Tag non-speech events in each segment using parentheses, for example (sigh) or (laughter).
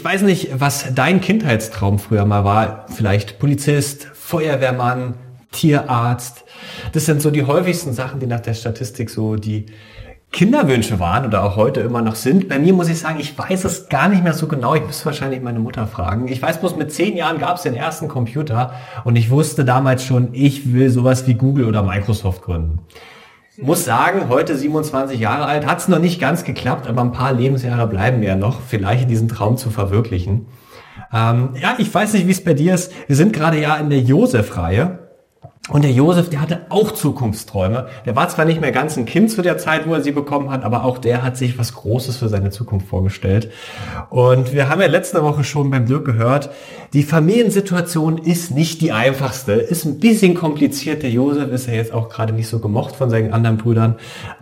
Ich weiß nicht, was dein Kindheitstraum früher mal war. Vielleicht Polizist, Feuerwehrmann, Tierarzt. Das sind so die häufigsten Sachen, die nach der Statistik so die Kinderwünsche waren oder auch heute immer noch sind. Bei mir muss ich sagen, ich weiß es gar nicht mehr so genau. Ich müsste wahrscheinlich meine Mutter fragen. Ich weiß bloß, mit zehn Jahren gab es den ersten Computer und ich wusste damals schon, ich will sowas wie Google oder Microsoft gründen. Muss sagen, heute 27 Jahre alt, hat es noch nicht ganz geklappt, aber ein paar Lebensjahre bleiben mir ja noch, vielleicht diesen Traum zu verwirklichen. Ähm, ja, ich weiß nicht, wie es bei dir ist. Wir sind gerade ja in der Josef-Reihe. Und der Josef, der hatte auch Zukunftsträume. Der war zwar nicht mehr ganz ein Kind zu der Zeit, wo er sie bekommen hat, aber auch der hat sich was Großes für seine Zukunft vorgestellt. Und wir haben ja letzte Woche schon beim Dirk gehört, die Familiensituation ist nicht die einfachste, ist ein bisschen kompliziert. Der Josef ist ja jetzt auch gerade nicht so gemocht von seinen anderen Brüdern.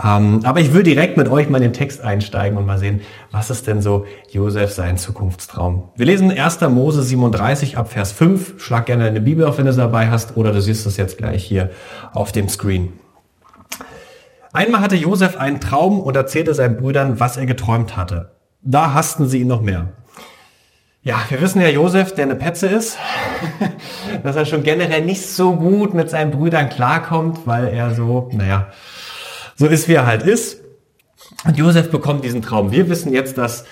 Ähm, aber ich will direkt mit euch mal in den Text einsteigen und mal sehen, was ist denn so Josef sein Zukunftstraum. Wir lesen 1. Mose 37 ab Vers 5. Schlag gerne deine Bibel auf, wenn du es dabei hast, oder du siehst es jetzt gleich hier auf dem Screen. Einmal hatte Josef einen Traum und erzählte seinen Brüdern, was er geträumt hatte. Da hassten sie ihn noch mehr. Ja, wir wissen ja, Josef, der eine Petze ist, (laughs) dass er schon generell nicht so gut mit seinen Brüdern klarkommt, weil er so, naja, so ist, wie er halt ist. Und Josef bekommt diesen Traum. Wir wissen jetzt, dass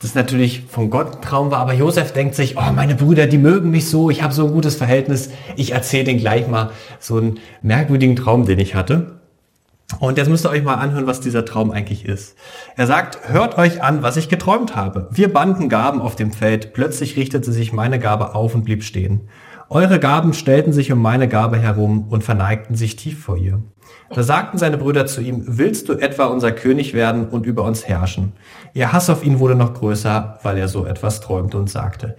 das natürlich von Gott ein Traum war, aber Josef denkt sich, oh, meine Brüder, die mögen mich so, ich habe so ein gutes Verhältnis, ich erzähle denen gleich mal so einen merkwürdigen Traum, den ich hatte. Und jetzt müsst ihr euch mal anhören, was dieser Traum eigentlich ist. Er sagt, hört euch an, was ich geträumt habe. Wir banden Gaben auf dem Feld, plötzlich richtete sich meine Gabe auf und blieb stehen. Eure Gaben stellten sich um meine Gabe herum und verneigten sich tief vor ihr. Da sagten seine Brüder zu ihm, willst du etwa unser König werden und über uns herrschen? Ihr Hass auf ihn wurde noch größer, weil er so etwas träumte und sagte.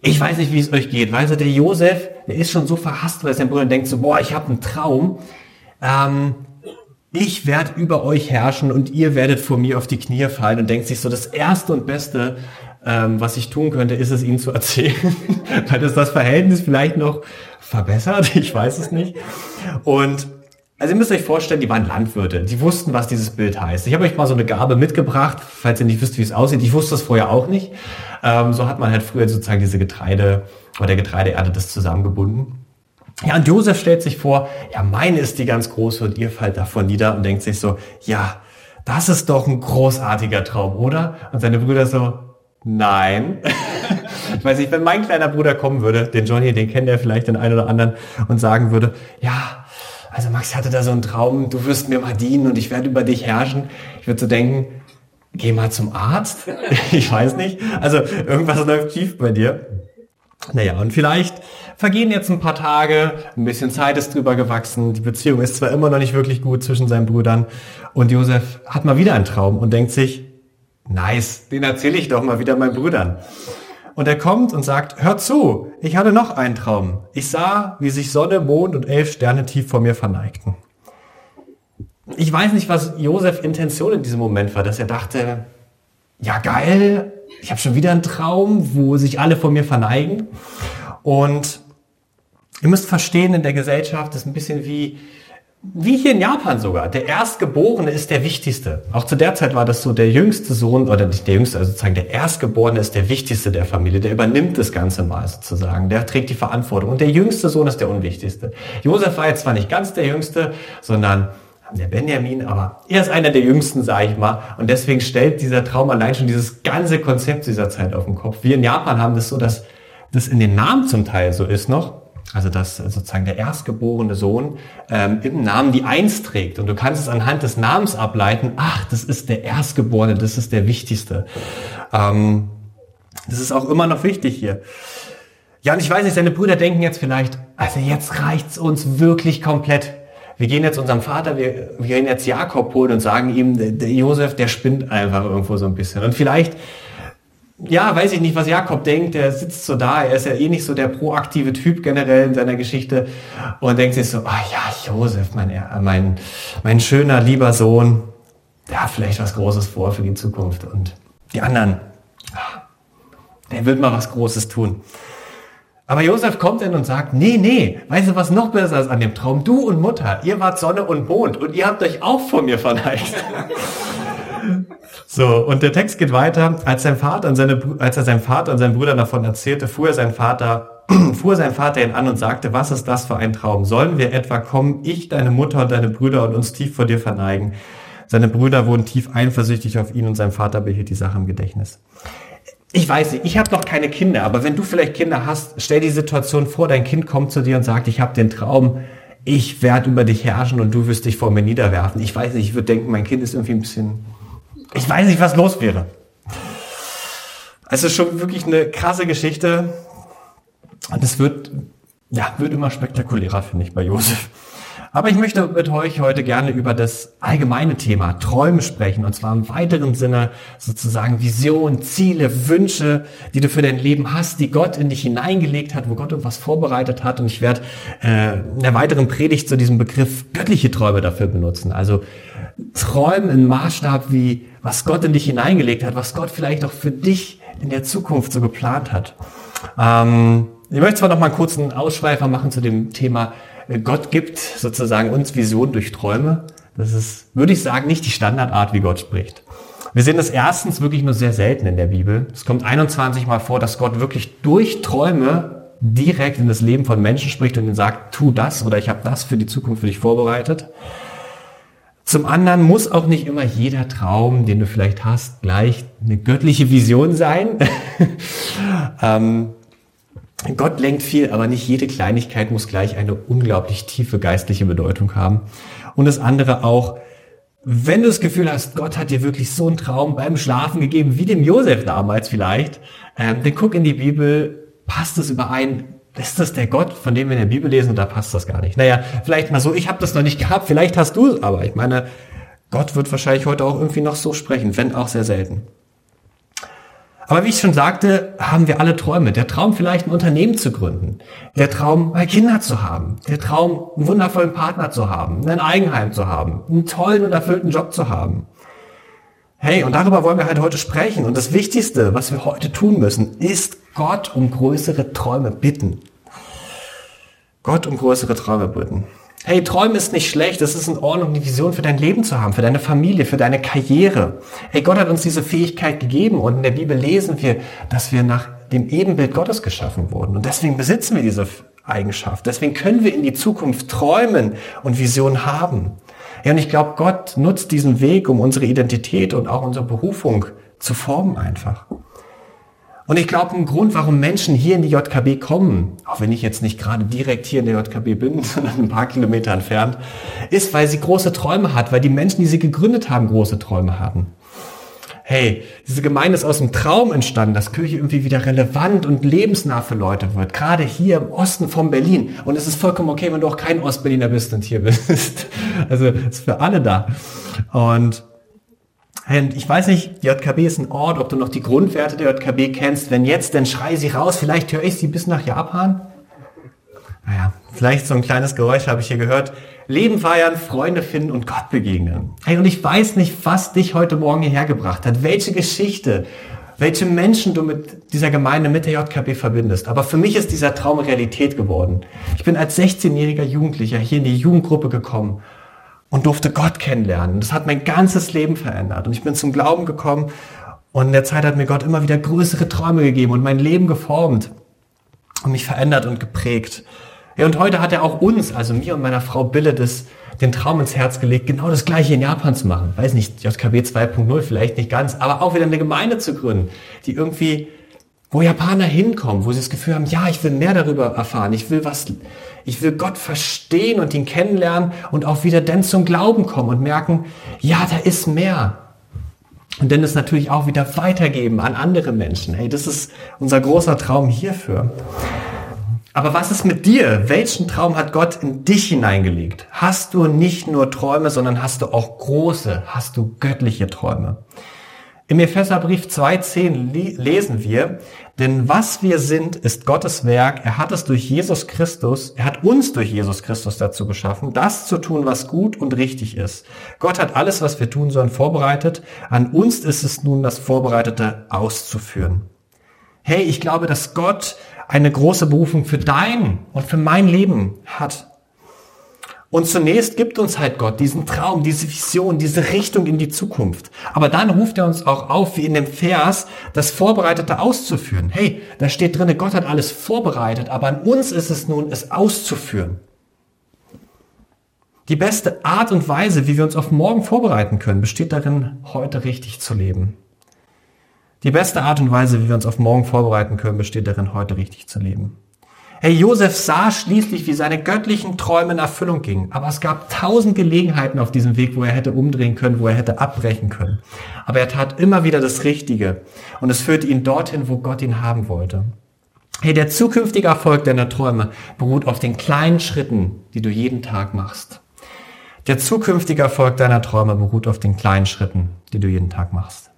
Ich weiß nicht, wie es euch geht. Weißt du, der Josef, der ist schon so verhasst, weil sein Bruder denkt so, boah, ich habe einen Traum. Ähm, ich werde über euch herrschen und ihr werdet vor mir auf die Knie fallen und denkt sich so, das Erste und Beste, ähm, was ich tun könnte, ist es ihnen zu erzählen, (laughs) weil das das Verhältnis vielleicht noch verbessert, ich weiß es nicht. Und also ihr müsst euch vorstellen, die waren Landwirte. Die wussten, was dieses Bild heißt. Ich habe euch mal so eine Gabe mitgebracht, falls ihr nicht wisst, wie es aussieht. Ich wusste das vorher auch nicht. Ähm, so hat man halt früher sozusagen diese Getreide oder der Getreideerde das zusammengebunden. Ja, und Josef stellt sich vor, ja, meine ist die ganz große und ihr fallt davon nieder und denkt sich so, ja, das ist doch ein großartiger Traum, oder? Und seine Brüder so, nein. ich weiß nicht, wenn mein kleiner Bruder kommen würde, den Johnny, den kennt er vielleicht den einen oder anderen, und sagen würde, ja, also Max hatte da so einen Traum, du wirst mir mal dienen und ich werde über dich herrschen. Ich würde so denken, geh mal zum Arzt. (laughs) ich weiß nicht. Also irgendwas läuft schief bei dir. Naja, und vielleicht vergehen jetzt ein paar Tage, ein bisschen Zeit ist drüber gewachsen, die Beziehung ist zwar immer noch nicht wirklich gut zwischen seinen Brüdern und Josef hat mal wieder einen Traum und denkt sich, nice, den erzähle ich doch mal wieder meinen Brüdern. Und er kommt und sagt, hör zu, ich hatte noch einen Traum. Ich sah, wie sich Sonne, Mond und elf Sterne tief vor mir verneigten. Ich weiß nicht, was Josef Intention in diesem Moment war, dass er dachte, ja geil, ich habe schon wieder einen Traum, wo sich alle vor mir verneigen. Und ihr müsst verstehen, in der Gesellschaft ist ein bisschen wie, wie hier in Japan sogar. Der Erstgeborene ist der Wichtigste. Auch zu der Zeit war das so, der jüngste Sohn, oder nicht der jüngste, also sozusagen der Erstgeborene ist der Wichtigste der Familie. Der übernimmt das Ganze mal sozusagen. Der trägt die Verantwortung. Und der jüngste Sohn ist der Unwichtigste. Josef war jetzt zwar nicht ganz der Jüngste, sondern der Benjamin, aber er ist einer der Jüngsten, sage ich mal. Und deswegen stellt dieser Traum allein schon dieses ganze Konzept dieser Zeit auf den Kopf. Wir in Japan haben das so, dass das in den Namen zum Teil so ist noch. Also dass sozusagen der erstgeborene Sohn ähm, im Namen die Eins trägt. Und du kannst es anhand des Namens ableiten, ach, das ist der Erstgeborene, das ist der Wichtigste. Ähm, das ist auch immer noch wichtig hier. Ja, und ich weiß nicht, seine Brüder denken jetzt vielleicht, also jetzt reicht's uns wirklich komplett wir gehen jetzt unserem Vater, wir, wir gehen jetzt Jakob holen und sagen ihm, der, Josef, der spinnt einfach irgendwo so ein bisschen. Und vielleicht, ja, weiß ich nicht, was Jakob denkt, der sitzt so da, er ist ja eh nicht so der proaktive Typ generell in seiner Geschichte und denkt sich so, ah ja, Josef, mein, mein, mein schöner, lieber Sohn, der hat vielleicht was Großes vor für die Zukunft. Und die anderen, der wird mal was Großes tun. Aber Josef kommt dann und sagt, nee, nee, weißt du, was noch besser ist an dem Traum? Du und Mutter, ihr wart Sonne und Mond und ihr habt euch auch vor mir verneigt. So, und der Text geht weiter. Als sein Vater und seine, als er seinem Vater und seinen Brüdern davon erzählte, fuhr sein Vater, (clears throat) fuhr sein Vater ihn an und sagte, was ist das für ein Traum? Sollen wir etwa kommen, ich, deine Mutter und deine Brüder und uns tief vor dir verneigen? Seine Brüder wurden tief eifersüchtig auf ihn und sein Vater behielt die Sache im Gedächtnis. Ich weiß nicht, ich habe noch keine Kinder, aber wenn du vielleicht Kinder hast, stell die Situation vor, dein Kind kommt zu dir und sagt, ich habe den Traum, ich werde über dich herrschen und du wirst dich vor mir niederwerfen. Ich weiß nicht, ich würde denken, mein Kind ist irgendwie ein bisschen, ich weiß nicht, was los wäre. Also schon wirklich eine krasse Geschichte. Und es wird, ja, wird immer spektakulärer, finde ich, bei Josef. Aber ich möchte mit euch heute gerne über das allgemeine Thema Träume sprechen. Und zwar im weiteren Sinne sozusagen Vision, Ziele, Wünsche, die du für dein Leben hast, die Gott in dich hineingelegt hat, wo Gott irgendwas vorbereitet hat. Und ich werde äh, in der weiteren Predigt zu diesem Begriff göttliche Träume dafür benutzen. Also Träumen im Maßstab wie, was Gott in dich hineingelegt hat, was Gott vielleicht auch für dich in der Zukunft so geplant hat. Ähm, ich möchte zwar noch mal einen kurzen Ausschweifer machen zu dem Thema Gott gibt sozusagen uns Vision durch Träume. Das ist, würde ich sagen, nicht die Standardart, wie Gott spricht. Wir sehen das erstens wirklich nur sehr selten in der Bibel. Es kommt 21 Mal vor, dass Gott wirklich durch Träume direkt in das Leben von Menschen spricht und ihnen sagt, tu das oder ich habe das für die Zukunft für dich vorbereitet. Zum anderen muss auch nicht immer jeder Traum, den du vielleicht hast, gleich eine göttliche Vision sein. (laughs) ähm, Gott lenkt viel, aber nicht jede Kleinigkeit muss gleich eine unglaublich tiefe geistliche Bedeutung haben. Und das andere auch, wenn du das Gefühl hast, Gott hat dir wirklich so einen Traum beim Schlafen gegeben, wie dem Josef damals vielleicht, ähm, dann guck in die Bibel, passt das überein? Ist das der Gott, von dem wir in der Bibel lesen, oder passt das gar nicht? Naja, vielleicht mal so, ich habe das noch nicht gehabt, vielleicht hast du es, aber ich meine, Gott wird wahrscheinlich heute auch irgendwie noch so sprechen, wenn auch sehr selten. Aber wie ich schon sagte, haben wir alle Träume. Der Traum, vielleicht ein Unternehmen zu gründen. Der Traum, Kinder zu haben. Der Traum, einen wundervollen Partner zu haben. Ein Eigenheim zu haben. Einen tollen und erfüllten Job zu haben. Hey, und darüber wollen wir halt heute sprechen. Und das Wichtigste, was wir heute tun müssen, ist Gott um größere Träume bitten. Gott um größere Träume bitten. Hey, Träumen ist nicht schlecht. Es ist in Ordnung, eine Vision für dein Leben zu haben, für deine Familie, für deine Karriere. Hey, Gott hat uns diese Fähigkeit gegeben und in der Bibel lesen wir, dass wir nach dem Ebenbild Gottes geschaffen wurden. Und deswegen besitzen wir diese Eigenschaft. Deswegen können wir in die Zukunft träumen und Visionen haben. Ja, und ich glaube, Gott nutzt diesen Weg, um unsere Identität und auch unsere Berufung zu formen einfach. Und ich glaube, ein Grund, warum Menschen hier in die JKB kommen, auch wenn ich jetzt nicht gerade direkt hier in der JKB bin, (laughs) sondern ein paar Kilometer entfernt, ist, weil sie große Träume hat, weil die Menschen, die sie gegründet haben, große Träume hatten. Hey, diese Gemeinde ist aus dem Traum entstanden, dass Kirche irgendwie wieder relevant und lebensnah für Leute wird. Gerade hier im Osten von Berlin. Und es ist vollkommen okay, wenn du auch kein Ostberliner bist und hier bist. (laughs) Also, ist für alle da. Und und ich weiß nicht, JKB ist ein Ort, ob du noch die Grundwerte der JKB kennst. Wenn jetzt, dann schrei sie raus. Vielleicht höre ich sie bis nach Japan. Naja, vielleicht so ein kleines Geräusch habe ich hier gehört. Leben feiern, Freunde finden und Gott begegnen. Hey, und ich weiß nicht, was dich heute Morgen hierher gebracht hat, welche Geschichte, welche Menschen du mit dieser Gemeinde, mit der JKB verbindest. Aber für mich ist dieser Traum Realität geworden. Ich bin als 16-jähriger Jugendlicher hier in die Jugendgruppe gekommen und durfte Gott kennenlernen. Das hat mein ganzes Leben verändert. Und ich bin zum Glauben gekommen und in der Zeit hat mir Gott immer wieder größere Träume gegeben und mein Leben geformt und mich verändert und geprägt. Ja, und heute hat er auch uns, also mir und meiner Frau Bille, das, den Traum ins Herz gelegt, genau das gleiche in Japan zu machen. Weiß nicht, JKB 2.0 vielleicht nicht ganz, aber auch wieder eine Gemeinde zu gründen, die irgendwie wo Japaner hinkommen, wo sie das Gefühl haben, ja, ich will mehr darüber erfahren, ich will was, ich will Gott verstehen und ihn kennenlernen und auch wieder dann zum Glauben kommen und merken, ja, da ist mehr. Und dann es natürlich auch wieder weitergeben an andere Menschen. Hey, das ist unser großer Traum hierfür. Aber was ist mit dir? Welchen Traum hat Gott in dich hineingelegt? Hast du nicht nur Träume, sondern hast du auch große, hast du göttliche Träume? Im Epheserbrief 2.10 lesen wir, denn was wir sind, ist Gottes Werk. Er hat es durch Jesus Christus, er hat uns durch Jesus Christus dazu geschaffen, das zu tun, was gut und richtig ist. Gott hat alles, was wir tun sollen, vorbereitet. An uns ist es nun, das Vorbereitete auszuführen. Hey, ich glaube, dass Gott eine große Berufung für dein und für mein Leben hat. Und zunächst gibt uns halt Gott diesen Traum, diese Vision, diese Richtung in die Zukunft. Aber dann ruft er uns auch auf, wie in dem Vers, das Vorbereitete auszuführen. Hey, da steht drinne, Gott hat alles vorbereitet, aber an uns ist es nun, es auszuführen. Die beste Art und Weise, wie wir uns auf morgen vorbereiten können, besteht darin, heute richtig zu leben. Die beste Art und Weise, wie wir uns auf morgen vorbereiten können, besteht darin, heute richtig zu leben. Hey, Josef sah schließlich, wie seine göttlichen Träume in Erfüllung gingen. Aber es gab tausend Gelegenheiten auf diesem Weg, wo er hätte umdrehen können, wo er hätte abbrechen können. Aber er tat immer wieder das Richtige. Und es führte ihn dorthin, wo Gott ihn haben wollte. Hey, der zukünftige Erfolg deiner Träume beruht auf den kleinen Schritten, die du jeden Tag machst. Der zukünftige Erfolg deiner Träume beruht auf den kleinen Schritten, die du jeden Tag machst.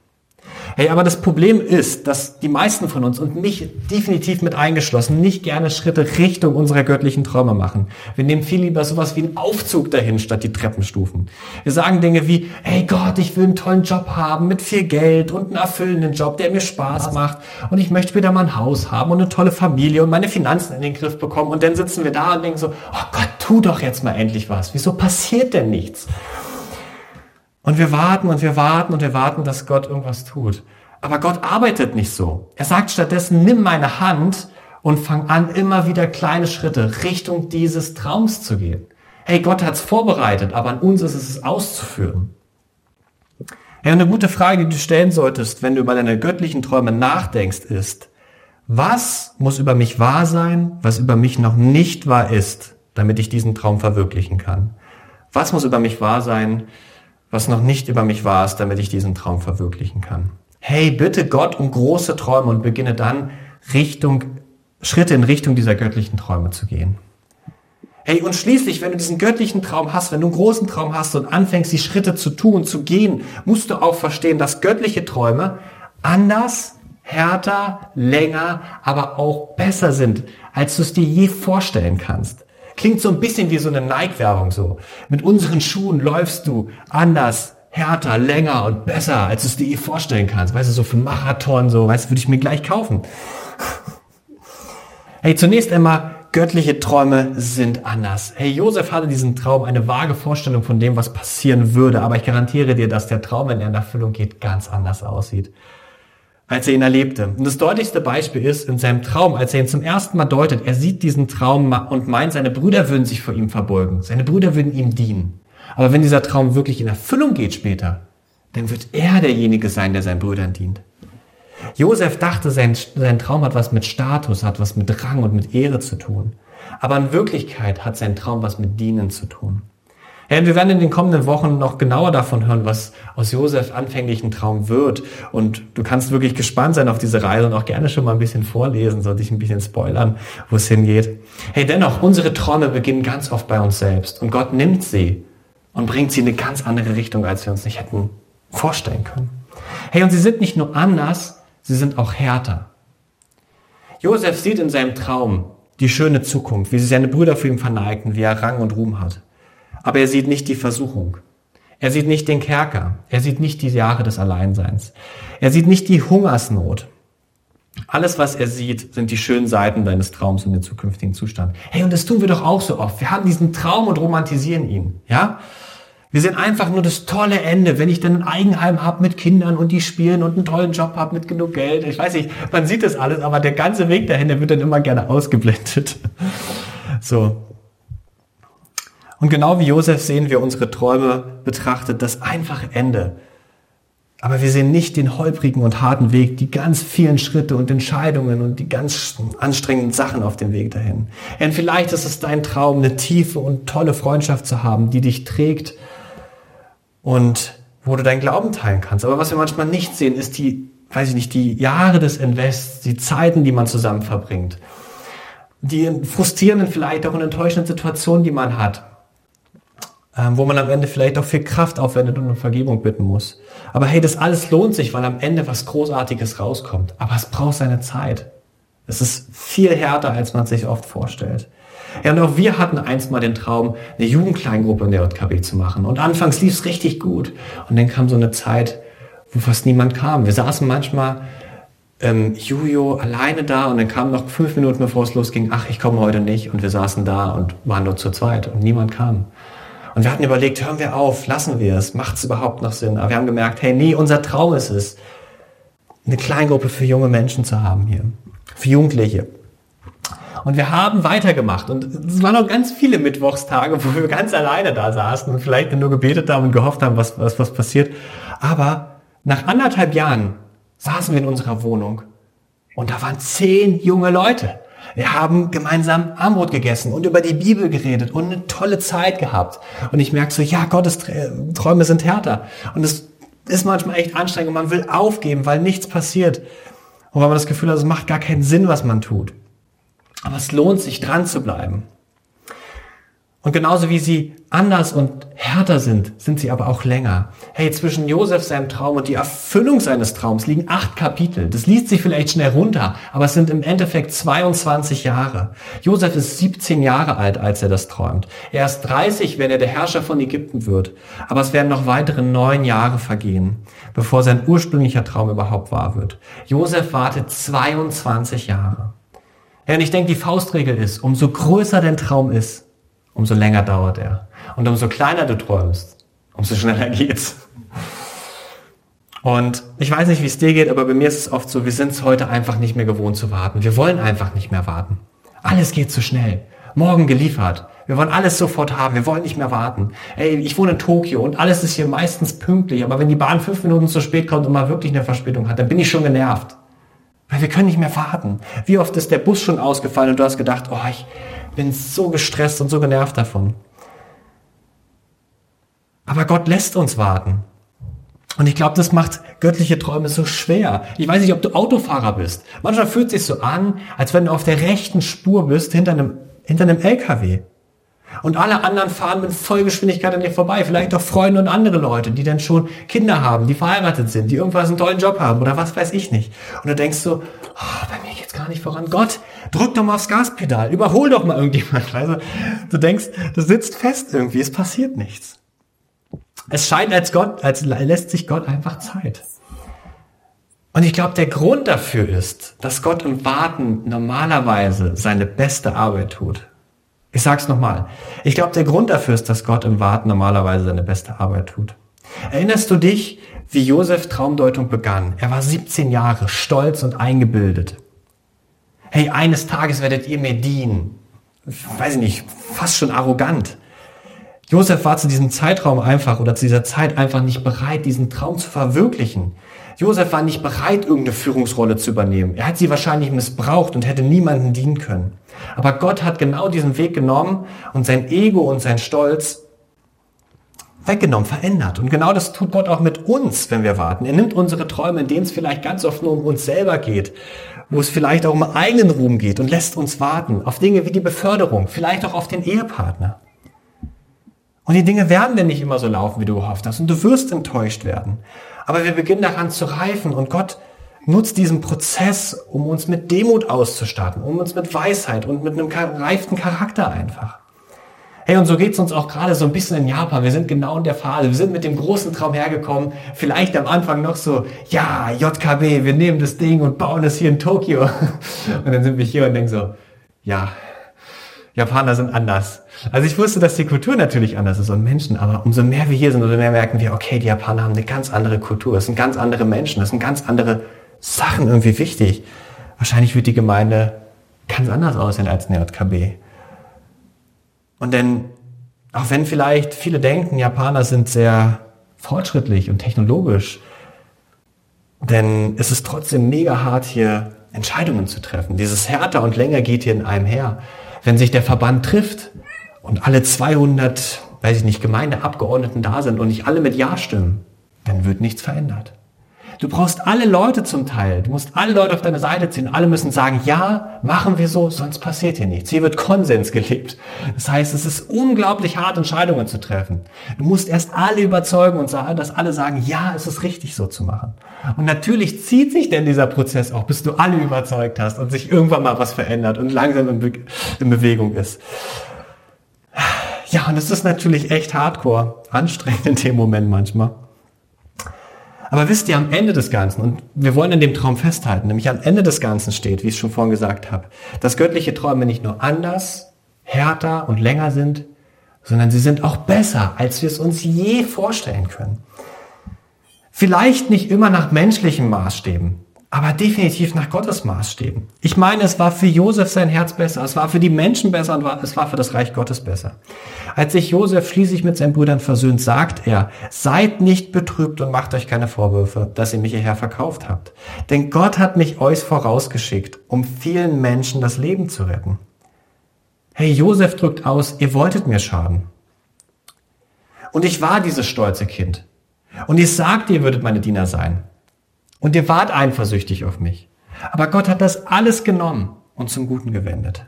Hey, aber das Problem ist, dass die meisten von uns und mich definitiv mit eingeschlossen nicht gerne Schritte Richtung unserer göttlichen Träume machen. Wir nehmen viel lieber sowas wie einen Aufzug dahin statt die Treppenstufen. Wir sagen Dinge wie, hey Gott, ich will einen tollen Job haben mit viel Geld und einen erfüllenden Job, der mir Spaß macht und ich möchte später mal ein Haus haben und eine tolle Familie und meine Finanzen in den Griff bekommen und dann sitzen wir da und denken so, oh Gott, tu doch jetzt mal endlich was. Wieso passiert denn nichts? Und wir warten und wir warten und wir warten, dass Gott irgendwas tut. Aber Gott arbeitet nicht so. Er sagt stattdessen, nimm meine Hand und fang an, immer wieder kleine Schritte Richtung dieses Traums zu gehen. Hey, Gott hat's vorbereitet, aber an uns ist es, auszuführen. Hey, eine gute Frage, die du stellen solltest, wenn du über deine göttlichen Träume nachdenkst, ist, was muss über mich wahr sein, was über mich noch nicht wahr ist, damit ich diesen Traum verwirklichen kann? Was muss über mich wahr sein, was noch nicht über mich war, ist, damit ich diesen Traum verwirklichen kann. Hey, bitte Gott um große Träume und beginne dann Richtung, Schritte in Richtung dieser göttlichen Träume zu gehen. Hey, und schließlich, wenn du diesen göttlichen Traum hast, wenn du einen großen Traum hast und anfängst, die Schritte zu tun, zu gehen, musst du auch verstehen, dass göttliche Träume anders, härter, länger, aber auch besser sind, als du es dir je vorstellen kannst. Klingt so ein bisschen wie so eine Nike-Werbung so. Mit unseren Schuhen läufst du anders, härter, länger und besser, als du es dir je vorstellen kannst. Weißt du, so für Marathon, so, weißt du, würde ich mir gleich kaufen. (laughs) Hey, zunächst einmal, göttliche Träume sind anders. Hey, Josef hatte diesen Traum, eine vage Vorstellung von dem, was passieren würde, aber ich garantiere dir, dass der Traum, wenn er in Erfüllung geht, ganz anders aussieht als er ihn erlebte. Und das deutlichste Beispiel ist in seinem Traum, als er ihn zum ersten Mal deutet, er sieht diesen Traum und meint, seine Brüder würden sich vor ihm verbeugen, seine Brüder würden ihm dienen. Aber wenn dieser Traum wirklich in Erfüllung geht später, dann wird er derjenige sein, der seinen Brüdern dient. Josef dachte, sein, sein Traum hat was mit Status, hat was mit Rang und mit Ehre zu tun. Aber in Wirklichkeit hat sein Traum was mit Dienen zu tun. Ja, wir werden in den kommenden Wochen noch genauer davon hören, was aus Josefs anfänglichen Traum wird. Und du kannst wirklich gespannt sein auf diese Reise und auch gerne schon mal ein bisschen vorlesen, sollte ich ein bisschen spoilern, wo es hingeht. Hey, dennoch, unsere Träume beginnen ganz oft bei uns selbst. Und Gott nimmt sie und bringt sie in eine ganz andere Richtung, als wir uns nicht hätten vorstellen können. Hey, und sie sind nicht nur anders, sie sind auch härter. Josef sieht in seinem Traum die schöne Zukunft, wie sie seine Brüder für ihn verneigten, wie er Rang und Ruhm hat. Aber er sieht nicht die Versuchung. Er sieht nicht den Kerker. Er sieht nicht die Jahre des Alleinseins. Er sieht nicht die Hungersnot. Alles, was er sieht, sind die schönen Seiten deines Traums und den zukünftigen Zustand. Hey, und das tun wir doch auch so oft. Wir haben diesen Traum und romantisieren ihn. Ja? Wir sehen einfach nur das tolle Ende, wenn ich dann ein Eigenheim habe mit Kindern und die spielen und einen tollen Job habe mit genug Geld. Ich weiß nicht, man sieht das alles, aber der ganze Weg dahin, der wird dann immer gerne ausgeblendet. (laughs) So. Und genau wie Josef sehen wir unsere Träume betrachtet, das einfache Ende. Aber wir sehen nicht den holprigen und harten Weg, die ganz vielen Schritte und Entscheidungen und die ganz anstrengenden Sachen auf dem Weg dahin. Und vielleicht ist es dein Traum, eine tiefe und tolle Freundschaft zu haben, die dich trägt und wo du deinen Glauben teilen kannst. Aber was wir manchmal nicht sehen, ist die, weiß ich nicht, die Jahre des Invests, die Zeiten, die man zusammen verbringt. die frustrierenden, vielleicht auch enttäuschenden Situationen, die man hat, ähm, wo man am Ende vielleicht auch viel Kraft aufwendet und um Vergebung bitten muss. Aber hey, das alles lohnt sich, weil am Ende was Großartiges rauskommt. Aber es braucht seine Zeit. Es ist viel härter, als man sich oft vorstellt. Ja, und auch wir hatten einst mal den Traum, eine Jugendkleingruppe in der JKB zu machen. Und anfangs lief es richtig gut. Und dann kam so eine Zeit, wo fast niemand kam. Wir saßen manchmal ähm, Jujo alleine da und dann kam noch fünf Minuten bevor es losging, ach, ich komme heute nicht. Und wir saßen da und waren nur zu zweit und niemand kam. Und wir hatten überlegt, hören wir auf, lassen wir es, macht es überhaupt noch Sinn? Aber wir haben gemerkt, hey, nee, unser Traum ist es, eine Kleingruppe für junge Menschen zu haben hier, für Jugendliche. Und wir haben weitergemacht. Und es waren noch ganz viele Mittwochstage, wo wir ganz alleine da saßen und vielleicht nur gebetet haben und gehofft haben, was, was, was passiert. Aber nach anderthalb Jahren saßen wir in unserer Wohnung und da waren zehn junge Leute. Wir haben gemeinsam Armbrot gegessen und über die Bibel geredet und eine tolle Zeit gehabt. Und ich merke so, ja, Gottes Träume sind härter. Und es ist manchmal echt anstrengend und man will aufgeben, weil nichts passiert. Und weil man das Gefühl hat, es macht gar keinen Sinn, was man tut. Aber es lohnt sich, dran zu bleiben. Und genauso wie sie anders und härter sind, sind sie aber auch länger. Hey, zwischen Josef seinem Traum und die Erfüllung seines Traums liegen acht Kapitel. Das liest sich vielleicht schnell runter, aber es sind im Endeffekt 22 Jahre. Josef ist 17 Jahre alt, als er das träumt. Er ist 30, wenn er der Herrscher von Ägypten wird. Aber es werden noch weitere neun Jahre vergehen, bevor sein ursprünglicher Traum überhaupt wahr wird. Josef wartet 22 Jahre. Ja, und ich denke, die Faustregel ist, umso größer dein Traum ist, umso länger dauert er. Und umso kleiner du träumst, umso schneller (laughs) geht's. Und ich weiß nicht, wie es dir geht, aber bei mir ist es oft so, wir sind es heute einfach nicht mehr gewohnt zu warten. Wir wollen einfach nicht mehr warten. Alles geht zu schnell. Morgen geliefert. Wir wollen alles sofort haben. Wir wollen nicht mehr warten. Ey, ich wohne in Tokio und alles ist hier meistens pünktlich. Aber wenn die Bahn fünf Minuten zu spät kommt und mal wirklich eine Verspätung hat, dann bin ich schon genervt. Weil wir können nicht mehr warten. Wie oft ist der Bus schon ausgefallen und du hast gedacht, oh, ich bin so gestresst und so genervt davon. Aber Gott lässt uns warten. Und ich glaube, das macht göttliche Träume so schwer. Ich weiß nicht, ob du Autofahrer bist. Manchmal fühlt es sich so an, als wenn du auf der rechten Spur bist hinter einem, hinter einem LKW. Und alle anderen fahren mit Vollgeschwindigkeit an dir vorbei. Vielleicht auch Freunde und andere Leute, die dann schon Kinder haben, die verheiratet sind, die irgendwas einen tollen Job haben oder was weiß ich nicht. Und du denkst so, oh, bei mir geht's gar nicht voran. Gott, drück doch mal aufs Gaspedal, überhol doch mal irgendjemand. (laughs) Also, du denkst, du sitzt fest irgendwie, es passiert nichts. Es scheint, als Gott, als lässt sich Gott einfach Zeit. Und ich glaube, der Grund dafür ist, dass Gott im Warten normalerweise seine beste Arbeit tut. Ich sag's nochmal. Ich glaube, der Grund dafür ist, dass Gott im Warten normalerweise seine beste Arbeit tut. Erinnerst du dich, wie Josef Traumdeutung begann? Er war 17 Jahre, stolz und eingebildet. Hey, eines Tages werdet ihr mir dienen. Weiß ich nicht, fast schon arrogant. Josef war zu diesem Zeitraum einfach oder zu dieser Zeit einfach nicht bereit, diesen Traum zu verwirklichen. Josef war nicht bereit, irgendeine Führungsrolle zu übernehmen. Er hat sie wahrscheinlich missbraucht und hätte niemanden dienen können. Aber Gott hat genau diesen Weg genommen und sein Ego und sein Stolz weggenommen, verändert. Und genau das tut Gott auch mit uns, wenn wir warten. Er nimmt unsere Träume, in denen es vielleicht ganz oft nur um uns selber geht, wo es vielleicht auch um eigenen Ruhm geht und lässt uns warten auf Dinge wie die Beförderung, vielleicht auch auf den Ehepartner. Und die Dinge werden denn nicht immer so laufen, wie du gehofft hast. Und du wirst enttäuscht werden. Aber wir beginnen daran zu reifen und Gott nutzt diesen Prozess, um uns mit Demut auszustatten, um uns mit Weisheit und mit einem gereiften Charakter einfach. Hey, und so geht's uns auch gerade so ein bisschen in Japan. Wir sind genau in der Phase. Wir sind mit dem großen Traum hergekommen. Vielleicht am Anfang noch so, ja, JKB, wir nehmen das Ding und bauen es hier in Tokio. (laughs) Und dann sind wir hier und denken so, ja, Japaner sind anders. Also ich wusste, dass die Kultur natürlich anders ist und Menschen, aber umso mehr wir hier sind, umso mehr merken wir, okay, die Japaner haben eine ganz andere Kultur, es sind ganz andere Menschen, es sind ganz andere Sachen irgendwie wichtig. Wahrscheinlich wird die Gemeinde ganz anders aussehen als eine JKB. Und denn, auch wenn vielleicht viele denken, Japaner sind sehr fortschrittlich und technologisch, denn es ist trotzdem mega hart, hier Entscheidungen zu treffen. Dieses härter und länger geht hier in einem her wenn sich der Verband trifft und alle 200, weiß ich nicht, Gemeindeabgeordneten da sind und nicht alle mit Ja stimmen, dann wird nichts verändert. Du brauchst alle Leute zum Teil. Du musst alle Leute auf deine Seite ziehen. Alle müssen sagen, ja, machen wir so, sonst passiert hier nichts. Hier wird Konsens gelebt. Das heißt, es ist unglaublich hart, Entscheidungen zu treffen. Du musst erst alle überzeugen und sagen, dass alle sagen, ja, es ist richtig so zu machen. Und natürlich zieht sich denn dieser Prozess auch, bis du alle überzeugt hast und sich irgendwann mal was verändert und langsam in, Be in Bewegung ist. Ja, und es ist natürlich echt hardcore, anstrengend in dem Moment manchmal. Aber wisst ihr, am Ende des Ganzen, und wir wollen in dem Traum festhalten, nämlich am Ende des Ganzen steht, wie ich schon vorhin gesagt habe, dass göttliche Träume nicht nur anders, härter und länger sind, sondern sie sind auch besser, als wir es uns je vorstellen können. Vielleicht nicht immer nach menschlichen Maßstäben, aber definitiv nach Gottes Maßstäben. Ich meine, es war für Josef sein Herz besser, es war für die Menschen besser und es war für das Reich Gottes besser. Als sich Josef schließlich mit seinen Brüdern versöhnt, sagt er, seid nicht betrübt und macht euch keine Vorwürfe, dass ihr mich hierher verkauft habt. Denn Gott hat mich euch vorausgeschickt, um vielen Menschen das Leben zu retten. Hey, Josef drückt aus, ihr wolltet mir schaden. Und ich war dieses stolze Kind. Und ich sagte, ihr würdet meine Diener sein. Und ihr wart eifersüchtig auf mich. Aber Gott hat das alles genommen und zum Guten gewendet.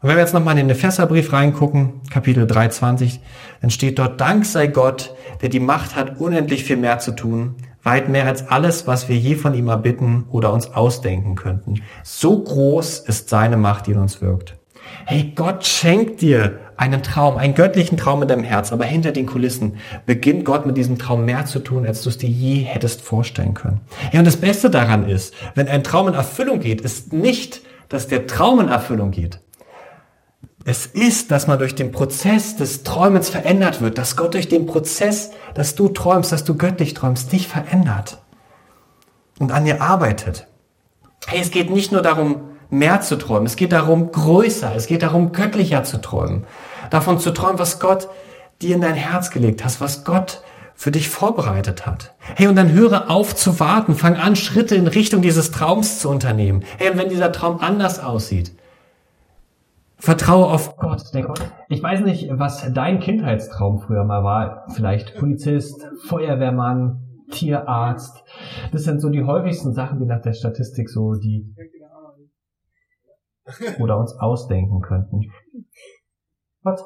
Und wenn wir jetzt nochmal in den Epheserbrief reingucken, Kapitel 3,20, dann steht dort, Dank sei Gott, der die Macht hat, unendlich viel mehr zu tun, weit mehr als alles, was wir je von ihm erbitten oder uns ausdenken könnten. So groß ist seine Macht, die in uns wirkt. Hey, Gott schenkt dir einen Traum, einen göttlichen Traum in deinem Herz, aber hinter den Kulissen beginnt Gott mit diesem Traum mehr zu tun, als du es dir je hättest vorstellen können. Ja, und das Beste daran ist, wenn ein Traum in Erfüllung geht, ist nicht, dass der Traum in Erfüllung geht. Es ist, dass man durch den Prozess des Träumens verändert wird, dass Gott durch den Prozess, dass du träumst, dass du göttlich träumst, dich verändert und an dir arbeitet. Hey, es geht nicht nur darum, mehr zu träumen. Es geht darum, größer, es geht darum, göttlicher zu träumen. Davon zu träumen, was Gott dir in dein Herz gelegt hat, was Gott für dich vorbereitet hat. Hey, und dann höre auf zu warten, fang an, Schritte in Richtung dieses Traums zu unternehmen. Hey, und wenn dieser Traum anders aussieht, vertraue auf Gott. Ich weiß nicht, was dein Kindheitstraum früher mal war. Vielleicht Polizist, Feuerwehrmann, Tierarzt. Das sind so die häufigsten Sachen, die nach der Statistik so die oder uns ausdenken könnten. Gott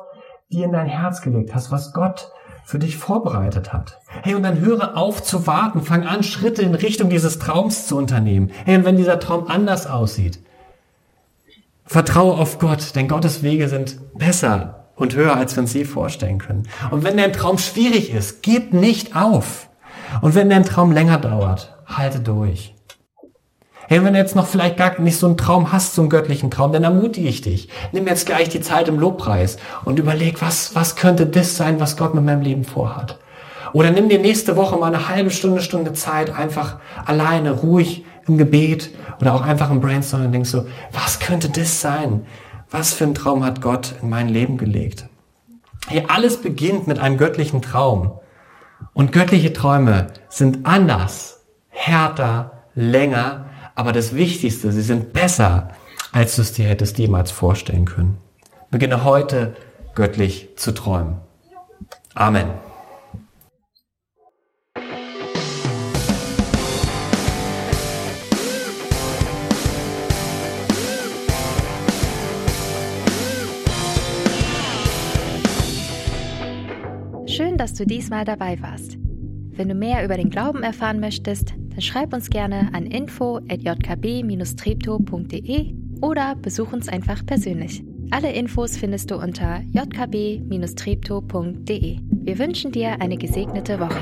dir in dein Herz gelegt hast, was Gott für dich vorbereitet hat. Hey, und dann höre auf zu warten, fang an, Schritte in Richtung dieses Traums zu unternehmen. Hey, und wenn dieser Traum anders aussieht, vertraue auf Gott, denn Gottes Wege sind besser und höher, als wir uns je vorstellen können. Und wenn dein Traum schwierig ist, gib nicht auf. Und wenn dein Traum länger dauert, halte durch. Hey, wenn du jetzt noch vielleicht gar nicht so einen Traum hast, so einen göttlichen Traum, dann ermutige ich dich. Nimm jetzt gleich die Zeit im Lobpreis und überleg, was, was könnte das sein, was Gott mit meinem Leben vorhat. Oder nimm dir nächste Woche mal eine halbe Stunde, Stunde Zeit, einfach alleine, ruhig im Gebet oder auch einfach im Brainstorming und denkst so, was könnte das sein? Was für ein Traum hat Gott in mein Leben gelegt? Hey, alles beginnt mit einem göttlichen Traum. Und göttliche Träume sind anders, härter, länger aber das Wichtigste, sie sind besser, als du es dir hättest jemals vorstellen können. Beginne heute göttlich zu träumen. Amen. Schön, dass du diesmal dabei warst. Wenn du mehr über den Glauben erfahren möchtest, dann schreib uns gerne an info@jkb-treptow.de oder besuch uns einfach persönlich. Alle Infos findest du unter jkb-treptow.de. Wir wünschen dir eine gesegnete Woche.